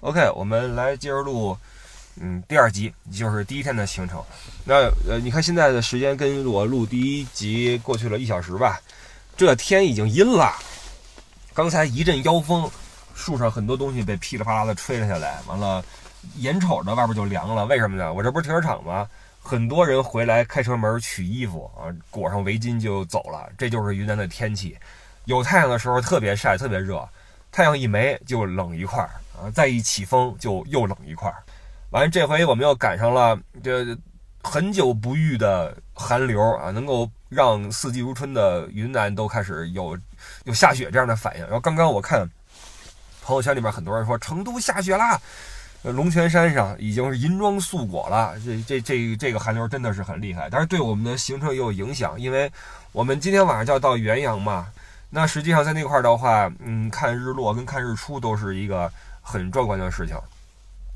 OK，我们来接着录，嗯，第二集就是第一天的行程。那呃，你看现在的时间跟我录第一集过去了一小时吧，这天已经阴了。刚才一阵妖风，树上很多东西被噼里啪啦的吹了下来，完了，眼瞅着外边就凉了。为什么呢？我这不是停车场吗？很多人回来开车门取衣服啊，裹上围巾就走了。这就是云南的天气，有太阳的时候特别晒，特别热。太阳一没就冷一块儿啊，再一起风就又冷一块儿。完了，这回我们又赶上了这很久不遇的寒流啊，能够让四季如春的云南都开始有有下雪这样的反应。然后刚刚我看朋友圈里面很多人说成都下雪啦，龙泉山上已经是银装素裹了。这这这这个寒流真的是很厉害，但是对我们的行程也有影响，因为我们今天晚上就要到元阳嘛。那实际上在那块儿的话，嗯，看日落跟看日出都是一个很壮观的事情。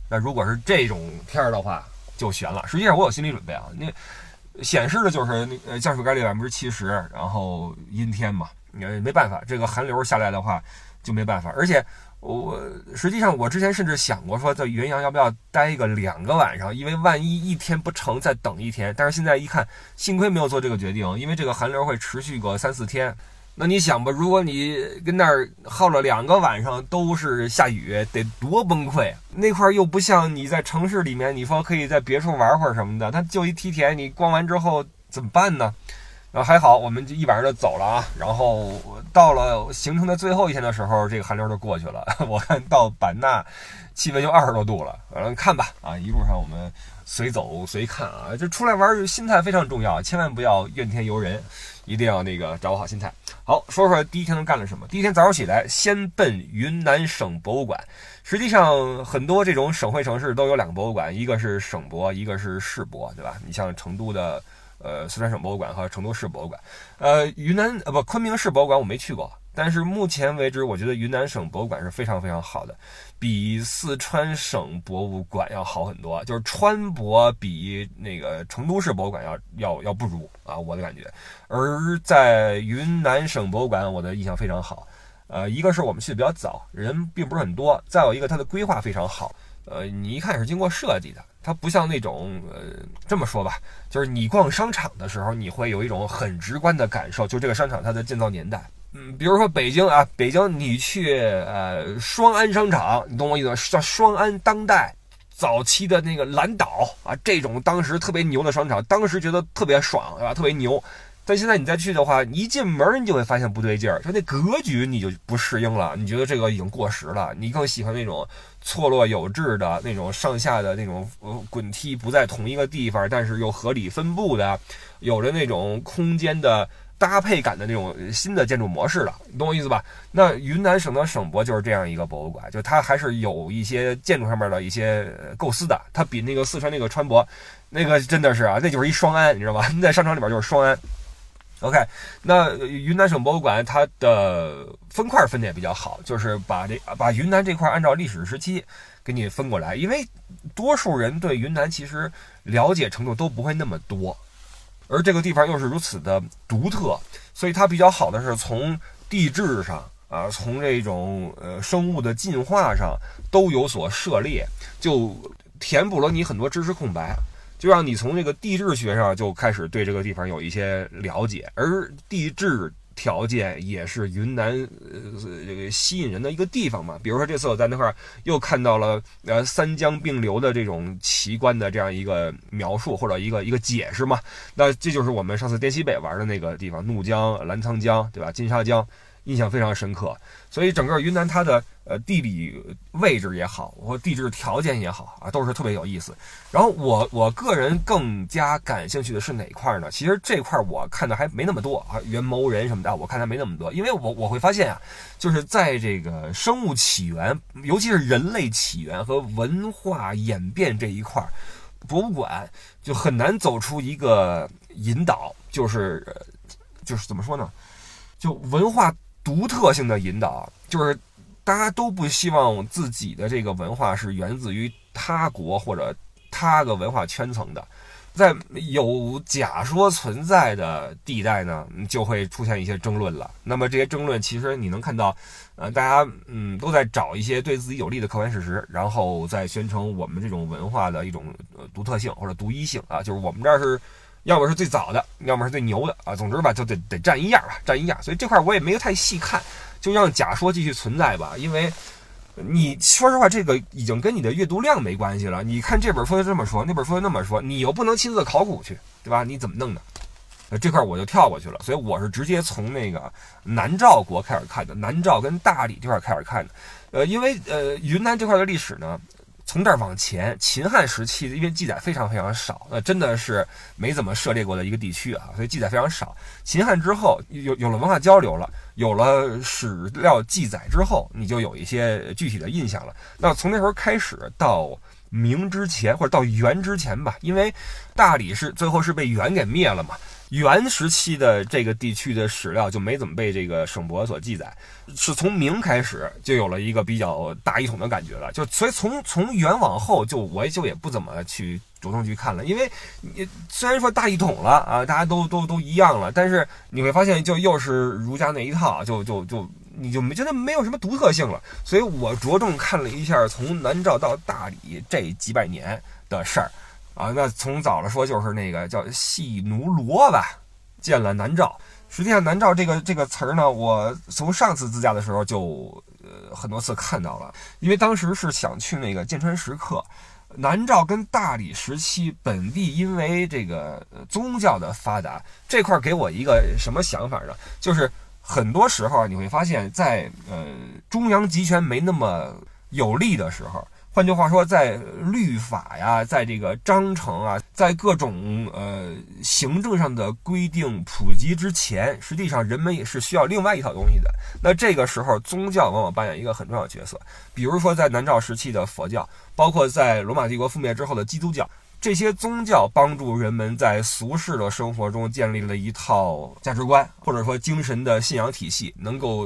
那如果是这种天儿的话，就悬了。实际上我有心理准备啊，那显示的就是那呃降水概率百分之七十，然后阴天嘛，也没办法，这个寒流下来的话就没办法。而且我实际上我之前甚至想过说在元阳要不要待一个两个晚上，因为万一一天不成再等一天。但是现在一看，幸亏没有做这个决定，因为这个寒流会持续个三四天。那你想吧，如果你跟那儿耗了两个晚上都是下雨，得多崩溃！那块儿又不像你在城市里面，你说可以在别处玩会儿什么的，它就一梯田，你逛完之后怎么办呢？然后还好，我们就一晚上就走了啊。然后到了行程的最后一天的时候，这个寒流就过去了。我看到版纳气温就二十多度了，反正看吧啊，一路上我们随走随看啊，就出来玩，心态非常重要，千万不要怨天尤人。一定要那个掌握好心态。好，说说第一天都干了什么。第一天早上起来，先奔云南省博物馆。实际上，很多这种省会城市都有两个博物馆，一个是省博，一个是市博，对吧？你像成都的呃四川省博物馆和成都市博物馆。呃，云南呃不昆明市博物馆我没去过。但是目前为止，我觉得云南省博物馆是非常非常好的，比四川省博物馆要好很多。就是川博比那个成都市博物馆要要要不如啊，我的感觉。而在云南省博物馆，我的印象非常好。呃，一个是我们去的比较早，人并不是很多；再有一个，它的规划非常好。呃，你一看是经过设计的，它不像那种呃这么说吧，就是你逛商场的时候，你会有一种很直观的感受，就这个商场它的建造年代。嗯，比如说北京啊，北京你去呃双安商场，你懂我意思吗？叫双安当代早期的那个蓝岛啊，这种当时特别牛的商场，当时觉得特别爽，对吧？特别牛。但现在你再去的话，一进门你就会发现不对劲儿，就那格局你就不适应了，你觉得这个已经过时了，你更喜欢那种错落有致的那种上下的那种呃滚梯不在同一个地方，但是又合理分布的，有着那种空间的。搭配感的那种新的建筑模式了，懂我意思吧？那云南省的省博就是这样一个博物馆，就它还是有一些建筑上面的一些构思的。它比那个四川那个川博，那个真的是啊，那就是一双安，你知道吧？在商场里边就是双安。OK，那云南省博物馆它的分块分的也比较好，就是把这把云南这块按照历史时期给你分过来，因为多数人对云南其实了解程度都不会那么多。而这个地方又是如此的独特，所以它比较好的是从地质上啊，从这种呃生物的进化上都有所涉猎，就填补了你很多知识空白，就让你从这个地质学上就开始对这个地方有一些了解，而地质。条件也是云南呃这个吸引人的一个地方嘛。比如说这次我在那块儿又看到了呃三江并流的这种奇观的这样一个描述或者一个一个解释嘛。那这就是我们上次滇西北玩的那个地方，怒江、澜沧江，对吧？金沙江。印象非常深刻，所以整个云南它的呃地理位置也好，或地质条件也好啊，都是特别有意思。然后我我个人更加感兴趣的是哪块呢？其实这块我看的还没那么多啊，元谋人什么的，我看的没那么多，因为我我会发现啊，就是在这个生物起源，尤其是人类起源和文化演变这一块，博物馆就很难走出一个引导，就是就是怎么说呢？就文化。独特性的引导，就是大家都不希望自己的这个文化是源自于他国或者他个文化圈层的，在有假说存在的地带呢，就会出现一些争论了。那么这些争论，其实你能看到，呃，大家嗯都在找一些对自己有利的客观事实，然后再宣称我们这种文化的一种独特性或者独一性啊，就是我们这儿是要么是最早的，要么是最牛的啊。总之吧，就得得占一样吧，占一样。所以这块我也没有太细看，就让假说继续存在吧，因为。你说实话，这个已经跟你的阅读量没关系了。你看这本书就这么说，那本书就那么说，你又不能亲自考古去，对吧？你怎么弄的？这块我就跳过去了。所以我是直接从那个南诏国开始看的，南诏跟大理这块开始看的。呃，因为呃云南这块的历史呢。从这儿往前，秦汉时期因为记载非常非常少，那真的是没怎么涉猎过的一个地区啊，所以记载非常少。秦汉之后有有了文化交流了，有了史料记载之后，你就有一些具体的印象了。那从那时候开始到明之前或者到元之前吧，因为大理是最后是被元给灭了嘛。元时期的这个地区的史料就没怎么被这个省博所记载，是从明开始就有了一个比较大一统的感觉了。就所以从从元往后，就我就也不怎么去主动去看了，因为你虽然说大一统了啊，大家都都都一样了，但是你会发现就又是儒家那一套，就就就你就没觉得没有什么独特性了。所以我着重看了一下从南诏到大理这几百年的事儿。啊，那从早了说就是那个叫细奴罗吧，建了南诏。实际上，南诏这个这个词儿呢，我从上次自驾的时候就呃很多次看到了，因为当时是想去那个剑川石刻。南诏跟大理时期本地因为这个宗教的发达，这块给我一个什么想法呢？就是很多时候你会发现在呃中央集权没那么有利的时候。换句话说，在律法呀，在这个章程啊，在各种呃行政上的规定普及之前，实际上人们也是需要另外一套东西的。那这个时候，宗教往往扮演一个很重要的角色。比如说，在南诏时期的佛教，包括在罗马帝国覆灭之后的基督教，这些宗教帮助人们在俗世的生活中建立了一套价值观，或者说精神的信仰体系，能够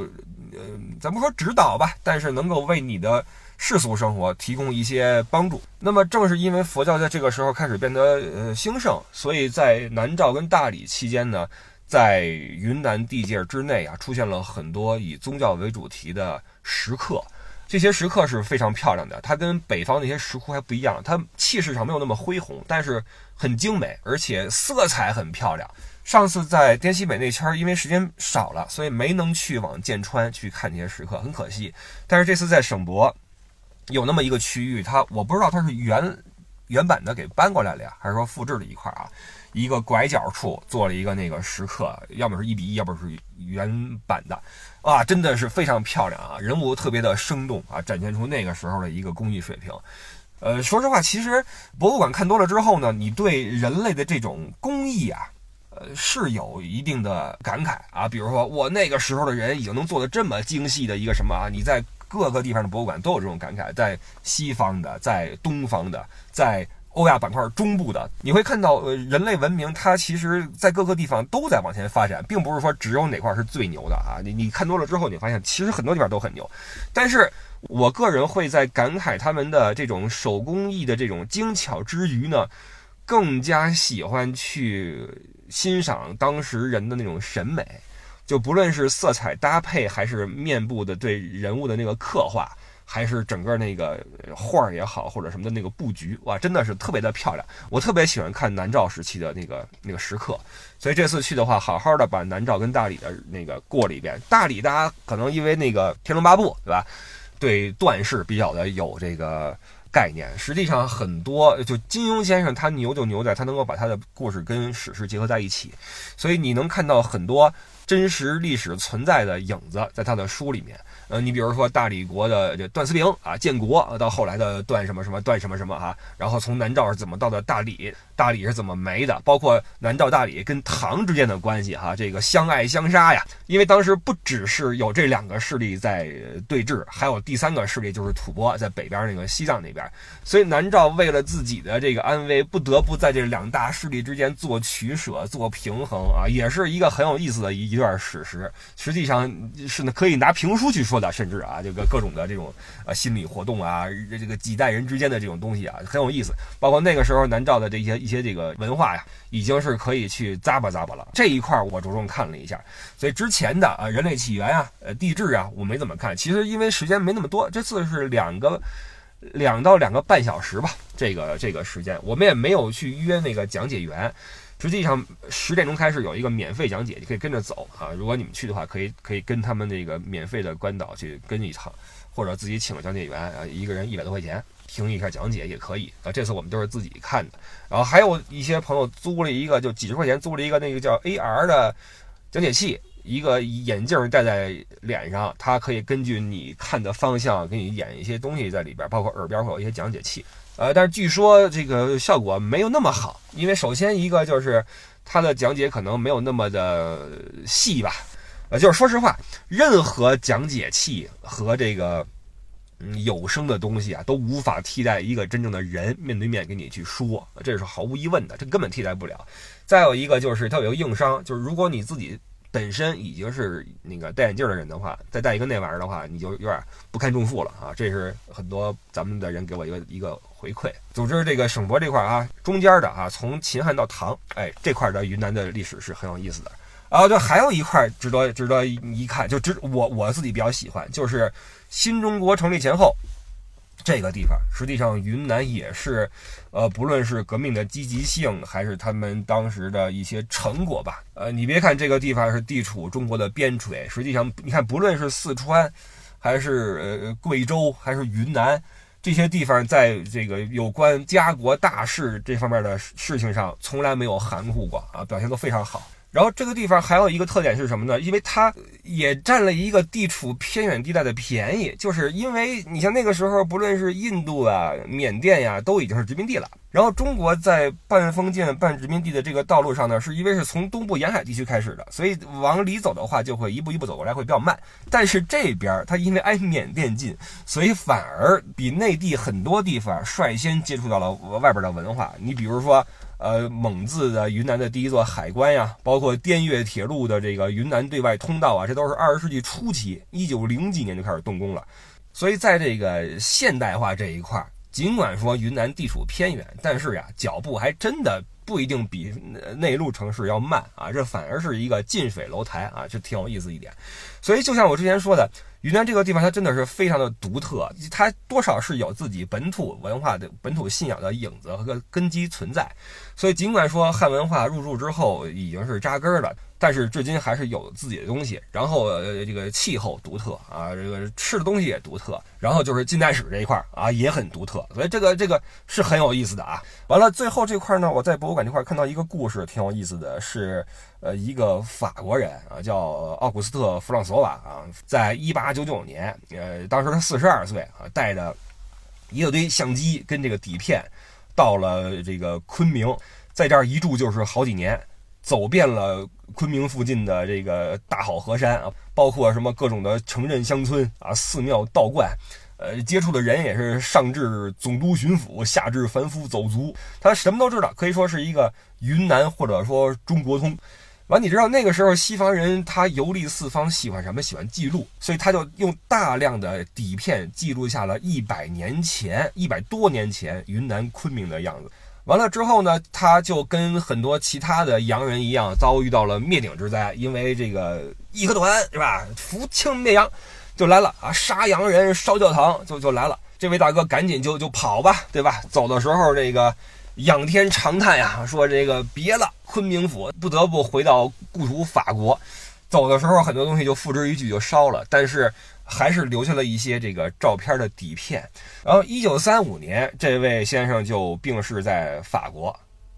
呃，咱不说指导吧，但是能够为你的。世俗生活提供一些帮助。那么，正是因为佛教在这个时候开始变得呃兴盛，所以在南诏跟大理期间呢，在云南地界之内啊，出现了很多以宗教为主题的石刻。这些石刻是非常漂亮的，它跟北方那些石窟还不一样，它气势上没有那么恢宏，但是很精美，而且色彩很漂亮。上次在滇西北那圈儿，因为时间少了，所以没能去往剑川去看这些石刻，很可惜。但是这次在省博。有那么一个区域，它我不知道它是原原版的给搬过来了呀，还是说复制了一块啊？一个拐角处做了一个那个石刻，要么是一比一，要么是原版的，啊，真的是非常漂亮啊，人物特别的生动啊，展现出那个时候的一个工艺水平。呃，说实话，其实博物馆看多了之后呢，你对人类的这种工艺啊，呃，是有一定的感慨啊。比如说，我那个时候的人已经能做的这么精细的一个什么啊？你在。各个地方的博物馆都有这种感慨，在西方的，在东方的，在欧亚板块中部的，你会看到，呃，人类文明它其实在各个地方都在往前发展，并不是说只有哪块是最牛的啊。你你看多了之后，你发现其实很多地方都很牛。但是我个人会在感慨他们的这种手工艺的这种精巧之余呢，更加喜欢去欣赏当时人的那种审美。就不论是色彩搭配，还是面部的对人物的那个刻画，还是整个那个画儿也好，或者什么的那个布局，哇，真的是特别的漂亮。我特别喜欢看南诏时期的那个那个石刻，所以这次去的话，好好的把南诏跟大理的那个过了一遍。大理大家可能因为那个《天龙八部》，对吧？对段氏比较的有这个概念。实际上很多，就金庸先生他牛就牛在他能够把他的故事跟史实结合在一起，所以你能看到很多。真实历史存在的影子，在他的书里面。呃，你比如说大理国的这段思平啊，建国到后来的段什么什么段什么什么哈，然后从南诏是怎么到的大理，大理是怎么没的，包括南诏大理跟唐之间的关系哈，这个相爱相杀呀，因为当时不只是有这两个势力在对峙，还有第三个势力就是吐蕃在北边那个西藏那边，所以南诏为了自己的这个安危，不得不在这两大势力之间做取舍、做平衡啊，也是一个很有意思的一。一段史实，实际上是呢可以拿评书去说的，甚至啊这个各种的这种呃心理活动啊，这个几代人之间的这种东西啊很有意思。包括那个时候南诏的这些一些这个文化呀，已经是可以去咂巴咂巴了。这一块我着重看了一下，所以之前的啊人类起源啊、呃地质啊，我没怎么看。其实因为时间没那么多，这次是两个。两到两个半小时吧，这个这个时间，我们也没有去约那个讲解员。实际上十点钟开始有一个免费讲解，你可以跟着走啊。如果你们去的话，可以可以跟他们那个免费的关导去跟一趟，或者自己请个讲解员啊，一个人一百多块钱听一下讲解也可以啊。这次我们都是自己看的，然后还有一些朋友租了一个就几十块钱租了一个那个叫 AR 的讲解器。一个眼镜戴在脸上，它可以根据你看的方向给你演一些东西在里边，包括耳边会有一些讲解器。呃，但是据说这个效果没有那么好，因为首先一个就是它的讲解可能没有那么的细吧。呃，就是说实话，任何讲解器和这个嗯有声的东西啊，都无法替代一个真正的人面对面跟你去说，这是毫无疑问的，这根本替代不了。再有一个就是它有一个硬伤，就是如果你自己。本身已经是那个戴眼镜的人的话，再戴一个那玩意儿的话，你就有点不堪重负了啊！这是很多咱们的人给我一个一个回馈。总之，这个省博这块啊，中间的啊，从秦汉到唐，哎，这块的云南的历史是很有意思的。然后，就还有一块值得值得一看，就值我我自己比较喜欢，就是新中国成立前后。这个地方实际上，云南也是，呃，不论是革命的积极性，还是他们当时的一些成果吧。呃，你别看这个地方是地处中国的边陲，实际上，你看，不论是四川，还是呃贵州，还是云南，这些地方在这个有关家国大事这方面的事情上，从来没有含糊过啊，表现都非常好。然后这个地方还有一个特点是什么呢？因为它也占了一个地处偏远地带的便宜，就是因为你像那个时候，不论是印度啊、缅甸呀，都已经是殖民地了。然后中国在半封建半殖民地的这个道路上呢，是因为是从东部沿海地区开始的，所以往里走的话，就会一步一步走过来，会比较慢。但是这边它因为挨缅甸近，所以反而比内地很多地方率先接触到了外边的文化。你比如说。呃，蒙自的云南的第一座海关呀，包括滇越铁路的这个云南对外通道啊，这都是二十世纪初期，一九零几年就开始动工了。所以在这个现代化这一块，尽管说云南地处偏远，但是呀，脚步还真的不一定比内陆城市要慢啊，这反而是一个近水楼台啊，这挺有意思一点。所以就像我之前说的。云南这个地方，它真的是非常的独特，它多少是有自己本土文化的本土信仰的影子和根基存在。所以，尽管说汉文化入驻之后已经是扎根了。但是至今还是有自己的东西，然后呃这个气候独特啊，这个吃的东西也独特，然后就是近代史这一块啊也很独特，所以这个这个是很有意思的啊。完了最后这块呢，我在博物馆这块看到一个故事，挺有意思的，是呃一个法国人啊叫奥古斯特·弗朗索瓦啊，在一八九九年，呃当时他四十二岁啊，带着一大堆相机跟这个底片，到了这个昆明，在这儿一住就是好几年。走遍了昆明附近的这个大好河山啊，包括什么各种的城镇乡村啊、寺庙道观，呃，接触的人也是上至总督巡抚，下至凡夫走卒，他什么都知道，可以说是一个云南或者说中国通。完，你知道那个时候西方人他游历四方，喜欢什么？喜欢记录，所以他就用大量的底片记录下了一百年前、一百多年前云南昆明的样子。完了之后呢，他就跟很多其他的洋人一样，遭遇到了灭顶之灾，因为这个义和团是吧？扶清灭洋，就来了啊！杀洋人、烧教堂，就就来了。这位大哥赶紧就就跑吧，对吧？走的时候这个仰天长叹呀，说这个别了，昆明府不得不回到故土法国。走的时候很多东西就付之一炬就烧了，但是。还是留下了一些这个照片的底片。然后，一九三五年，这位先生就病逝在法国。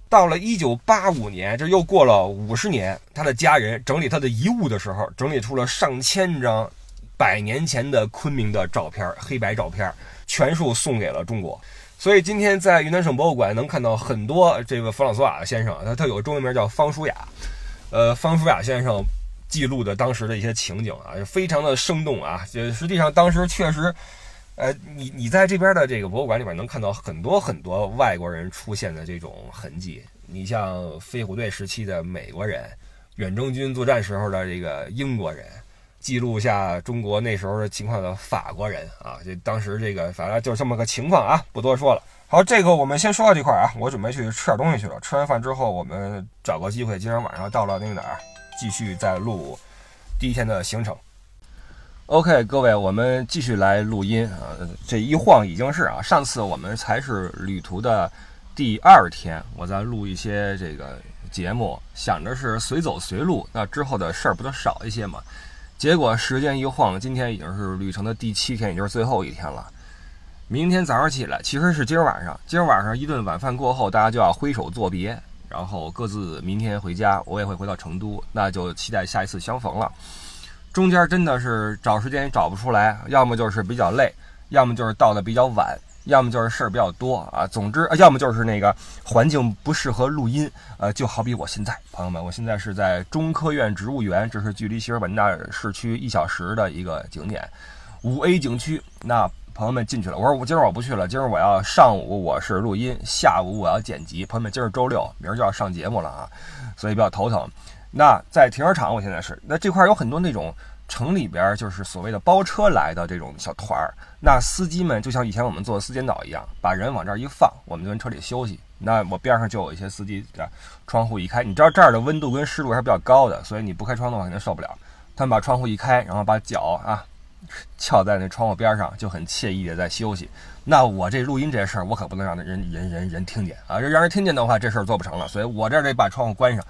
到了一九八五年，这又过了五十年，他的家人整理他的遗物的时候，整理出了上千张百年前的昆明的照片，黑白照片，全数送给了中国。所以，今天在云南省博物馆能看到很多这个弗朗索瓦先生，他他有个中文名叫方舒雅。呃，方舒雅先生。记录的当时的一些情景啊，非常的生动啊。就实际上当时确实，呃，你你在这边的这个博物馆里边能看到很多很多外国人出现的这种痕迹。你像飞虎队时期的美国人、远征军作战时候的这个英国人，记录下中国那时候的情况的法国人啊，这当时这个反正就这么个情况啊，不多说了。好，这个我们先说到这块啊，我准备去吃点东西去了。吃完饭之后，我们找个机会，今天晚上到了那个哪儿，继续再录第一天的行程。OK，各位，我们继续来录音啊！这一晃已经是啊，上次我们才是旅途的第二天，我在录一些这个节目，想着是随走随录，那之后的事儿不就少一些吗？结果时间一晃，今天已经是旅程的第七天，也就是最后一天了。明天早上起来，其实是今儿晚上，今儿晚上一顿晚饭过后，大家就要挥手作别，然后各自明天回家，我也会回到成都，那就期待下一次相逢了。中间真的是找时间也找不出来，要么就是比较累，要么就是到的比较晚，要么就是事儿比较多啊。总之，要么就是那个环境不适合录音。呃，就好比我现在，朋友们，我现在是在中科院植物园，这是距离西尔本纳市区一小时的一个景点，五 A 景区。那朋友们进去了，我说我今儿我不去了，今儿我要上午我是录音，下午我要剪辑。朋友们，今儿周六，明儿就要上节目了啊，所以比较头疼。那在停车场，我现在是那这块有很多那种城里边就是所谓的包车来的这种小团儿，那司机们就像以前我们坐四间岛一样，把人往这儿一放，我们就跟车里休息。那我边上就有一些司机，窗户一开，你知道这儿的温度跟湿度还是比较高的，所以你不开窗的话肯定受不了。他们把窗户一开，然后把脚啊翘在那窗户边上，就很惬意的在休息。那我这录音这事儿，我可不能让人人人人听见啊！让人听见的话，这事儿做不成了。所以我这儿得把窗户关上。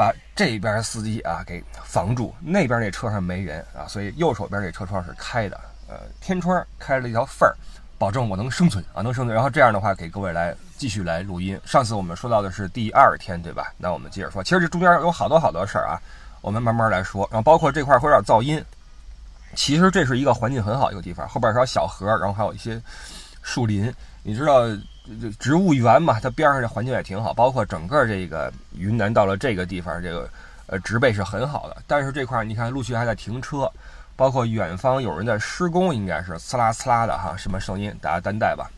把这边司机啊给防住，那边那车上没人啊，所以右手边这车窗是开的，呃，天窗开了一条缝儿，保证我能生存啊，能生存。然后这样的话，给各位来继续来录音。上次我们说到的是第二天，对吧？那我们接着说，其实这中间有好多好多事儿啊，我们慢慢来说。然后包括这块会有点噪音，其实这是一个环境很好一个地方，后边是小河，然后还有一些树林，你知道。植物园嘛，它边上这环境也挺好，包括整个这个云南到了这个地方，这个呃植被是很好的。但是这块你看，陆续还在停车，包括远方有人在施工，应该是呲啦呲啦的哈，什么声音大家担待吧。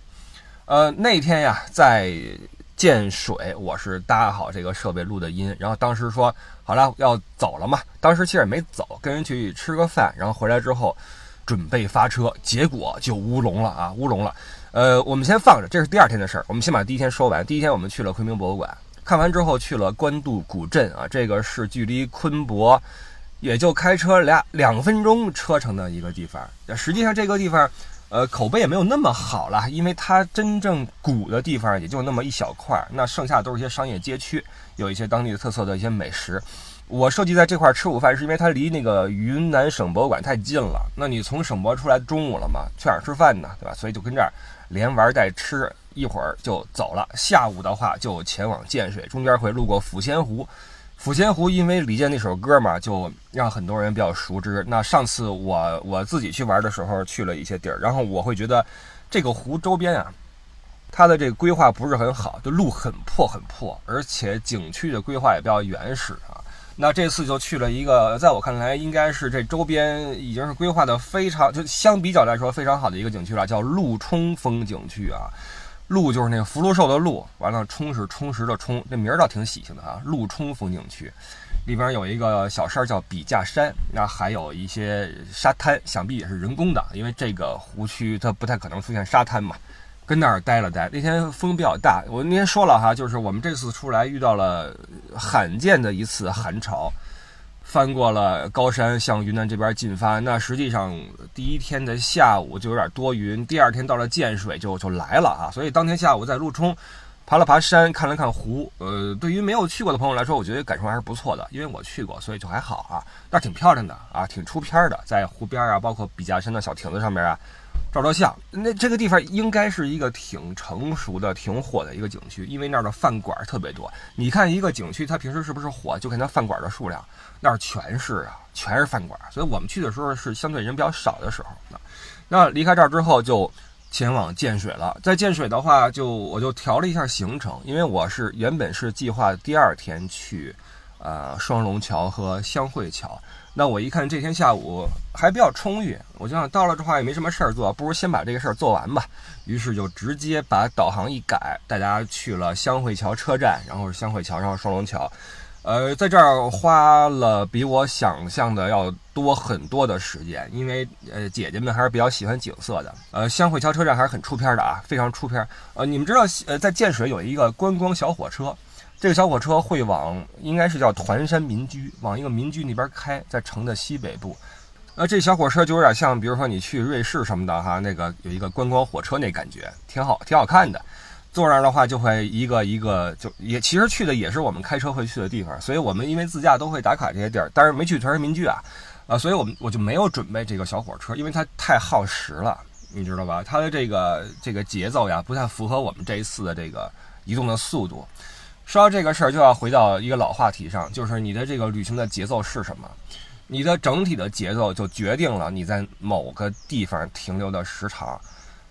呃，那天呀在建水，我是搭好这个设备录的音，然后当时说好了要走了嘛，当时其实也没走，跟人去吃个饭，然后回来之后准备发车，结果就乌龙了啊，乌龙了。呃，我们先放着，这是第二天的事儿。我们先把第一天说完。第一天我们去了昆明博物馆，看完之后去了官渡古镇啊，这个是距离昆博也就开车俩两分钟车程的一个地方。实际上这个地方，呃，口碑也没有那么好了，因为它真正古的地方也就那么一小块儿，那剩下都是一些商业街区，有一些当地的特色的一些美食。我设计在这块吃午饭，是因为它离那个云南省博物馆太近了。那你从省博出来中午了嘛，去哪儿吃饭呢？对吧？所以就跟这儿。连玩带吃，一会儿就走了。下午的话就前往建水，中间会路过抚仙湖。抚仙湖因为李健那首歌嘛，就让很多人比较熟知。那上次我我自己去玩的时候去了一些地儿，然后我会觉得这个湖周边啊，它的这个规划不是很好，就路很破很破，而且景区的规划也比较原始啊。那这次就去了一个，在我看来应该是这周边已经是规划的非常，就相比较来说非常好的一个景区了，叫鹿冲风景区啊。鹿就是那个福禄寿的禄，完了冲是充实的冲，这名儿倒挺喜庆的啊。鹿冲风景区里边有一个小山叫笔架山，那还有一些沙滩，想必也是人工的，因为这个湖区它不太可能出现沙滩嘛。跟那儿待了待，那天风比较大。我那天说了哈，就是我们这次出来遇到了罕见的一次寒潮，翻过了高山向云南这边进发。那实际上第一天的下午就有点多云，第二天到了建水就就来了啊。所以当天下午在陆冲爬了爬山，看了看湖。呃，对于没有去过的朋友来说，我觉得感受还是不错的，因为我去过，所以就还好啊。那挺漂亮的啊，挺出片的，在湖边啊，包括笔架山的小亭子上面啊。照照相，那这个地方应该是一个挺成熟的、挺火的一个景区，因为那儿的饭馆特别多。你看一个景区，它平时是不是火，就看它饭馆的数量，那儿全是啊，全是饭馆。所以我们去的时候是相对人比较少的时候。那那离开这儿之后，就前往建水了。在建水的话，就我就调了一下行程，因为我是原本是计划第二天去，呃，双龙桥和香汇桥。那我一看这天下午还比较充裕，我就想到了这话也没什么事儿做，不如先把这个事儿做完吧。于是就直接把导航一改，带大家去了香汇桥车站，然后是香汇桥，然后双龙桥。呃，在这儿花了比我想象的要多很多的时间，因为呃姐姐们还是比较喜欢景色的。呃，香汇桥车站还是很出片的啊，非常出片。呃，你们知道呃在建水有一个观光小火车，这个小火车会往应该是叫团山民居，往一个民居那边开，在城的西北部。呃，这小火车就有点像，比如说你去瑞士什么的哈，那个有一个观光火车那感觉，挺好，挺好看的。坐那儿的话，就会一个一个就也其实去的也是我们开车会去的地方，所以我们因为自驾都会打卡这些地儿，但是没去团山民居啊，啊，所以我们我就没有准备这个小火车，因为它太耗时了，你知道吧？它的这个这个节奏呀，不太符合我们这一次的这个移动的速度。说到这个事儿，就要回到一个老话题上，就是你的这个旅行的节奏是什么？你的整体的节奏就决定了你在某个地方停留的时长。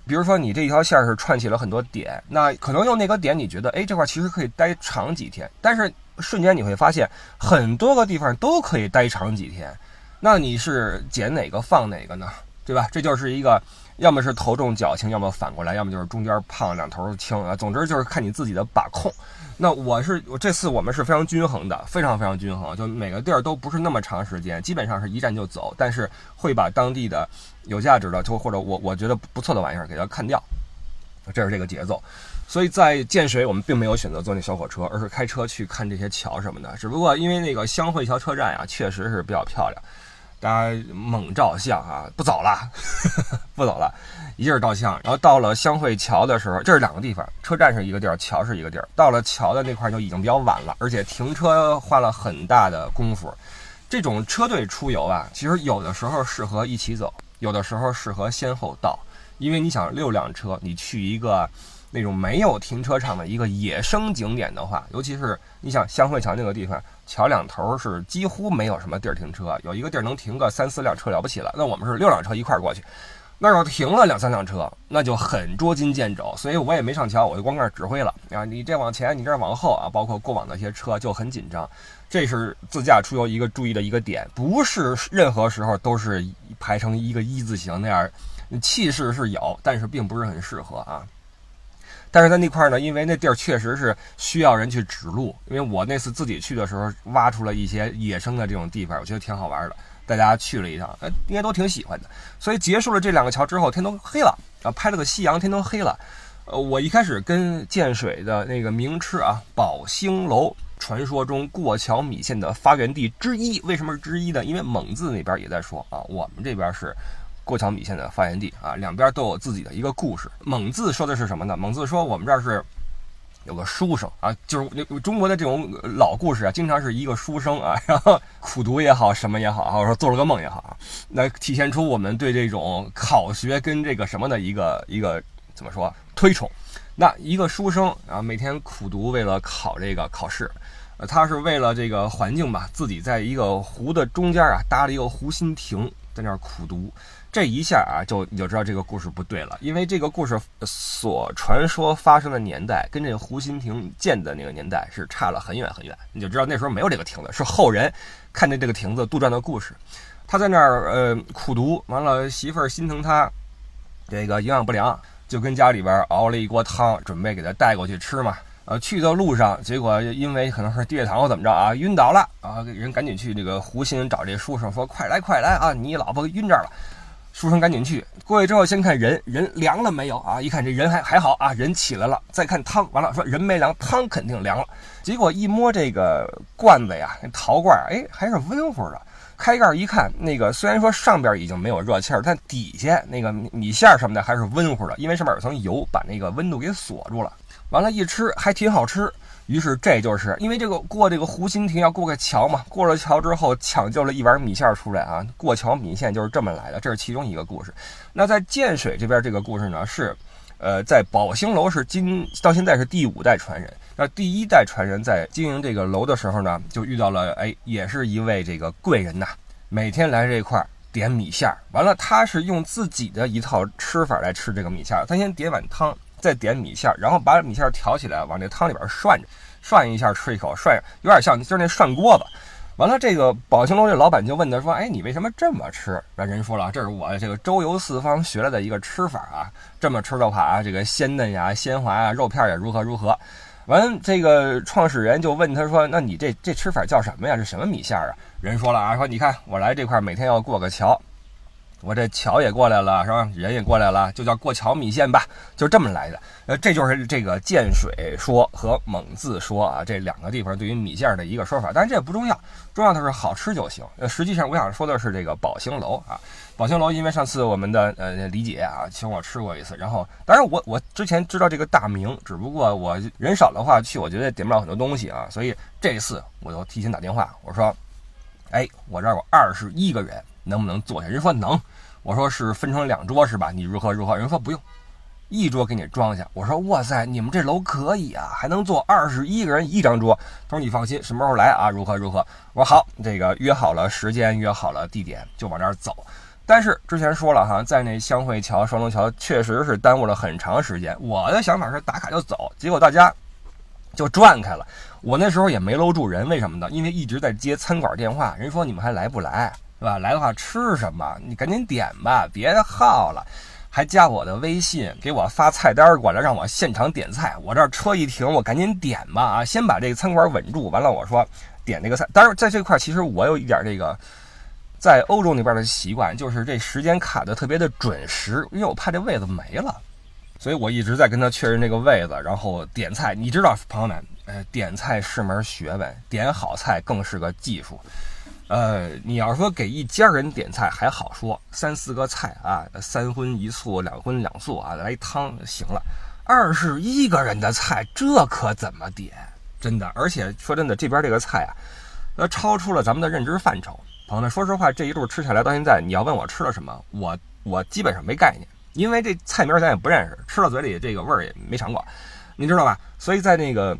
比如说，你这一条线是串起了很多点，那可能用那个点，你觉得，哎，这块其实可以待长几天。但是瞬间你会发现，很多个地方都可以待长几天。那你是捡哪个放哪个呢？对吧？这就是一个，要么是头重脚轻，要么反过来，要么就是中间胖两头轻啊。总之就是看你自己的把控。那我是我这次我们是非常均衡的，非常非常均衡，就每个地儿都不是那么长时间，基本上是一站就走，但是会把当地的有价值的，就或者我我觉得不错的玩意儿给它看掉，这是这个节奏。所以在建水，我们并没有选择坐那小火车，而是开车去看这些桥什么的。只不过因为那个湘汇桥车站呀，确实是比较漂亮。大家猛照相啊！不走了，不走了，一劲儿照相。然后到了香汇桥的时候，这是两个地方，车站是一个地儿，桥是一个地儿。到了桥的那块就已经比较晚了，而且停车花了很大的功夫。这种车队出游啊，其实有的时候适合一起走，有的时候适合先后到，因为你想六辆车，你去一个。那种没有停车场的一个野生景点的话，尤其是你想香汇桥那个地方，桥两头是几乎没有什么地儿停车，有一个地儿能停个三四辆车了不起了。那我们是六辆车一块儿过去，那要停了两三辆车，那就很捉襟见肘。所以我也没上桥，我就光那儿指挥了啊，你这往前，你这往后啊，包括过往的一些车就很紧张。这是自驾出游一个注意的一个点，不是任何时候都是排成一个一字形那样，气势是有，但是并不是很适合啊。但是在那块儿呢，因为那地儿确实是需要人去指路。因为我那次自己去的时候，挖出了一些野生的这种地方，我觉得挺好玩的。大家去了一趟，哎，应该都挺喜欢的。所以结束了这两个桥之后，天都黑了啊，拍了个夕阳，天都黑了。呃，我一开始跟建水的那个名吃啊，宝兴楼，传说中过桥米线的发源地之一，为什么是之一呢？因为蒙自那边也在说啊，我们这边是。过桥米线的发源地啊，两边都有自己的一个故事。蒙自说的是什么呢？蒙自说我们这儿是有个书生啊，就是那中国的这种老故事啊，经常是一个书生啊，然后苦读也好，什么也好，或者说做了个梦也好啊，那体现出我们对这种考学跟这个什么的一个一个怎么说推崇。那一个书生啊，每天苦读为了考这个考试，呃，他是为了这个环境吧，自己在一个湖的中间啊搭了一个湖心亭，在那儿苦读。这一下啊，就你就知道这个故事不对了，因为这个故事所传说发生的年代跟这个湖心亭建的那个年代是差了很远很远，你就知道那时候没有这个亭子，是后人看见这个亭子杜撰的故事。他在那儿呃苦读，完了媳妇儿心疼他，这个营养不良，就跟家里边熬了一锅汤，准备给他带过去吃嘛。呃，去的路上，结果因为可能是低血糖或怎么着啊，晕倒了啊，人赶紧去这个湖心找这书生说：“快来快来啊，你老婆晕这儿了。”书生赶紧去过去之后，先看人人凉了没有啊？一看这人还还好啊，人起来了。再看汤，完了说人没凉，汤肯定凉了。结果一摸这个罐子呀，陶罐，哎，还是温乎的。开盖一看，那个虽然说上边已经没有热气儿，但底下那个米线什么的还是温乎的，因为上面有层油把那个温度给锁住了。完了，一吃还挺好吃。于是，这就是因为这个过这个湖心亭要过个桥嘛。过了桥之后，抢救了一碗米线出来啊。过桥米线就是这么来的，这是其中一个故事。那在建水这边，这个故事呢是，呃，在宝兴楼是今到现在是第五代传人。那第一代传人在经营这个楼的时候呢，就遇到了，哎，也是一位这个贵人呐。每天来这块儿点米线儿，完了他是用自己的一套吃法来吃这个米线儿。他先点碗汤。再点米线儿，然后把米线儿挑起来，往这汤里边涮着，涮一下吃一口，涮有点像就是那涮锅子。完了，这个宝兴楼这老板就问他说：“哎，你为什么这么吃？”那人说了：“这是我这个周游四方学来的一个吃法啊，这么吃的话啊，这个鲜嫩呀、鲜滑啊，肉片也如何如何。”完，这个创始人就问他说：“那你这这吃法叫什么呀？是什么米线啊？”人说了啊，说你看我来这块每天要过个桥。我这桥也过来了，是吧？人也过来了，就叫过桥米线吧，就这么来的。呃，这就是这个建水说和蒙自说啊，这两个地方对于米线的一个说法。但是这也不重要，重要的是好吃就行。呃，实际上我想说的是这个宝兴楼啊，宝兴楼，因为上次我们的呃李姐啊请我吃过一次，然后当然我我之前知道这个大名，只不过我人少的话去，我觉得点不了很多东西啊，所以这次我就提前打电话，我说，哎，我这儿有二十一个人。能不能坐下？人说能，我说是分成两桌是吧？你如何如何？人说不用，一桌给你装下。我说哇塞，你们这楼可以啊，还能坐二十一个人一张桌。他说你放心，什么时候来啊？如何如何？我说好，这个约好了时间，约好了地点，就往那儿走。但是之前说了哈，在那香汇桥、双龙桥确实是耽误了很长时间。我的想法是打卡就走，结果大家就转开了。我那时候也没搂住人，为什么呢？因为一直在接餐馆电话，人说你们还来不来？对吧？来的话吃什么？你赶紧点吧，别耗了。还加我的微信，给我发菜单过来，让我现场点菜。我这车一停，我赶紧点吧啊！先把这个餐馆稳住。完了，我说点这个菜。当然，在这块其实我有一点这个在欧洲那边的习惯，就是这时间卡的特别的准时，因为我怕这位子没了，所以我一直在跟他确认这个位子，然后点菜。你知道，朋友们，呃，点菜是门学问，点好菜更是个技术。呃，你要说给一家人点菜还好说，三四个菜啊，三荤一素，两荤两素啊，来一汤行了。二十一个人的菜，这可怎么点？真的，而且说真的，这边这个菜啊，呃，超出了咱们的认知范畴。朋友们，说实话，这一路吃下来到现在，你要问我吃了什么，我我基本上没概念，因为这菜名咱也不认识，吃到嘴里这个味儿也没尝过，你知道吧？所以在那个。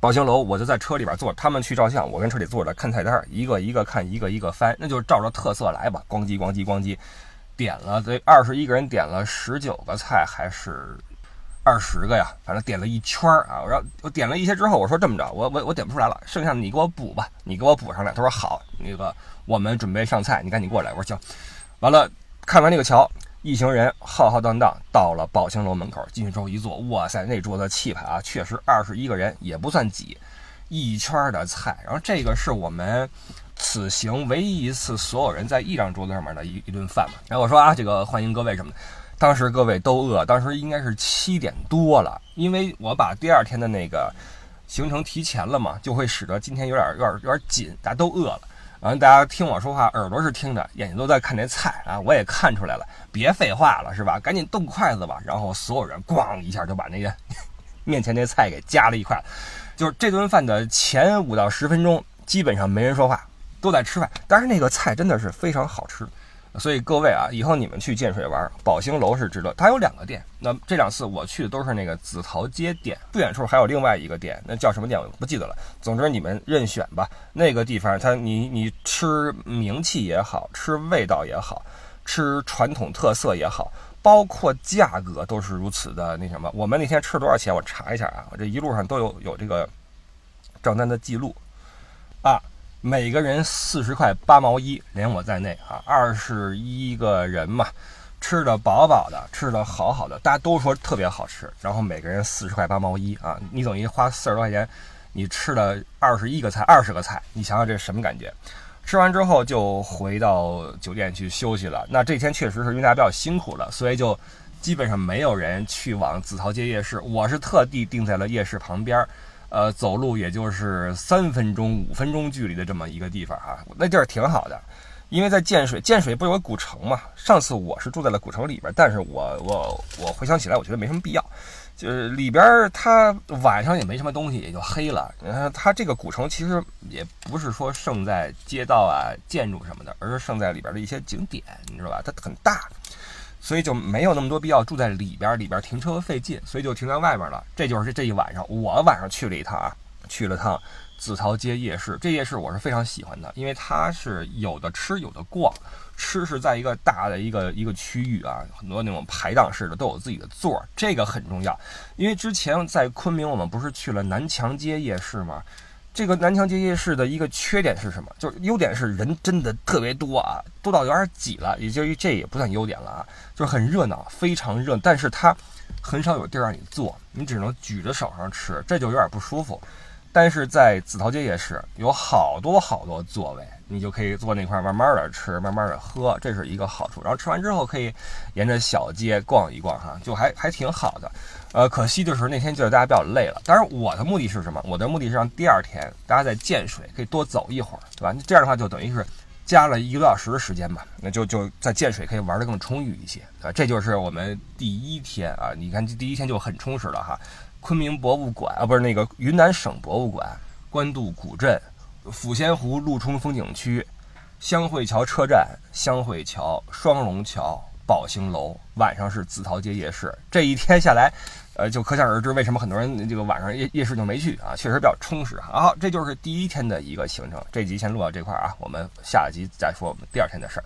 宝兴楼，我就在车里边坐，他们去照相，我跟车里坐着看菜单，一个一个看，一个一个翻，那就照着特色来吧，咣叽咣叽咣叽，点了这二十一个人点了十九个菜还是二十个呀？反正点了一圈儿啊。我让我点了一些之后，我说这么着，我我我点不出来了，剩下的你给我补吧，你给我补上来。他说好，那个我们准备上菜，你赶紧过来。我说行。完了，看完那个桥。一行人浩浩荡荡到了宝兴楼门口，进去之后一坐，哇塞，那桌子气派啊，确实二十一个人也不算挤，一圈的菜。然后这个是我们此行唯一一次所有人在一张桌子上面的一一顿饭嘛。然后我说啊，这个欢迎各位什么的，当时各位都饿，当时应该是七点多了，因为我把第二天的那个行程提前了嘛，就会使得今天有点有点有点紧，大家都饿了。完了，大家听我说话，耳朵是听着，眼睛都在看这菜啊！我也看出来了，别废话了，是吧？赶紧动筷子吧！然后所有人咣一下就把那个面前那菜给夹了一块。就是这顿饭的前五到十分钟，基本上没人说话，都在吃饭。但是那个菜真的是非常好吃。所以各位啊，以后你们去建水玩，宝兴楼是值得。它有两个店，那这两次我去的都是那个紫陶街店，不远处还有另外一个店，那叫什么店我不记得了。总之你们任选吧。那个地方，它你你吃名气也好吃味道也好吃传统特色也好，包括价格都是如此的那什么。我们那天吃了多少钱？我查一下啊，我这一路上都有有这个账单的记录啊。每个人四十块八毛一，连我在内啊，二十一个人嘛，吃的饱饱的，吃的好好的，大家都说特别好吃。然后每个人四十块八毛一啊，你等于花四十多块钱，你吃了二十一个菜，二十个菜，你想想这是什么感觉？吃完之后就回到酒店去休息了。那这天确实是因为大家比较辛苦了，所以就基本上没有人去往紫陶街夜市。我是特地定在了夜市旁边。呃，走路也就是三分钟、五分钟距离的这么一个地方啊，那地儿挺好的，因为在建水，建水不有个古城嘛？上次我是住在了古城里边，但是我我我回想起来，我觉得没什么必要，就是里边它晚上也没什么东西，也就黑了。呃，它这个古城其实也不是说胜在街道啊、建筑什么的，而是胜在里边的一些景点，你知道吧？它很大。所以就没有那么多必要住在里边，里边停车费劲，所以就停在外边了。这就是这一晚上，我晚上去了一趟啊，去了趟紫陶街夜市。这夜市我是非常喜欢的，因为它是有的吃有的逛，吃是在一个大的一个一个区域啊，很多那种排档式的都有自己的座儿，这个很重要。因为之前在昆明我们不是去了南墙街夜市吗？这个南墙街夜市的一个缺点是什么？就是优点是人真的特别多啊，多到有点挤了。也就这也不算优点了啊，就是很热闹，非常热。但是它很少有地儿让你坐，你只能举着手上吃，这就有点不舒服。但是在紫陶街夜市有好多好多座位，你就可以坐那块慢慢的吃，慢慢的喝，这是一个好处。然后吃完之后可以沿着小街逛一逛，哈，就还还挺好的。呃，可惜就是那天就是大家比较累了。当然，我的目的是什么？我的目的是让第二天大家在建水可以多走一会儿，对吧？这样的话就等于是加了一个多小时的时间吧，那就就在建水可以玩的更充裕一些啊。这就是我们第一天啊，你看第一天就很充实了哈。昆明博物馆啊，不是那个云南省博物馆、官渡古镇、抚仙湖陆冲风景区、香汇桥车站、香汇桥、双龙桥、宝兴楼，晚上是紫陶街夜市。这一天下来，呃，就可想而知为什么很多人这个晚上夜夜市就没去啊，确实比较充实啊。好，这就是第一天的一个行程。这集先录到这块啊，我们下集再说我们第二天的事儿。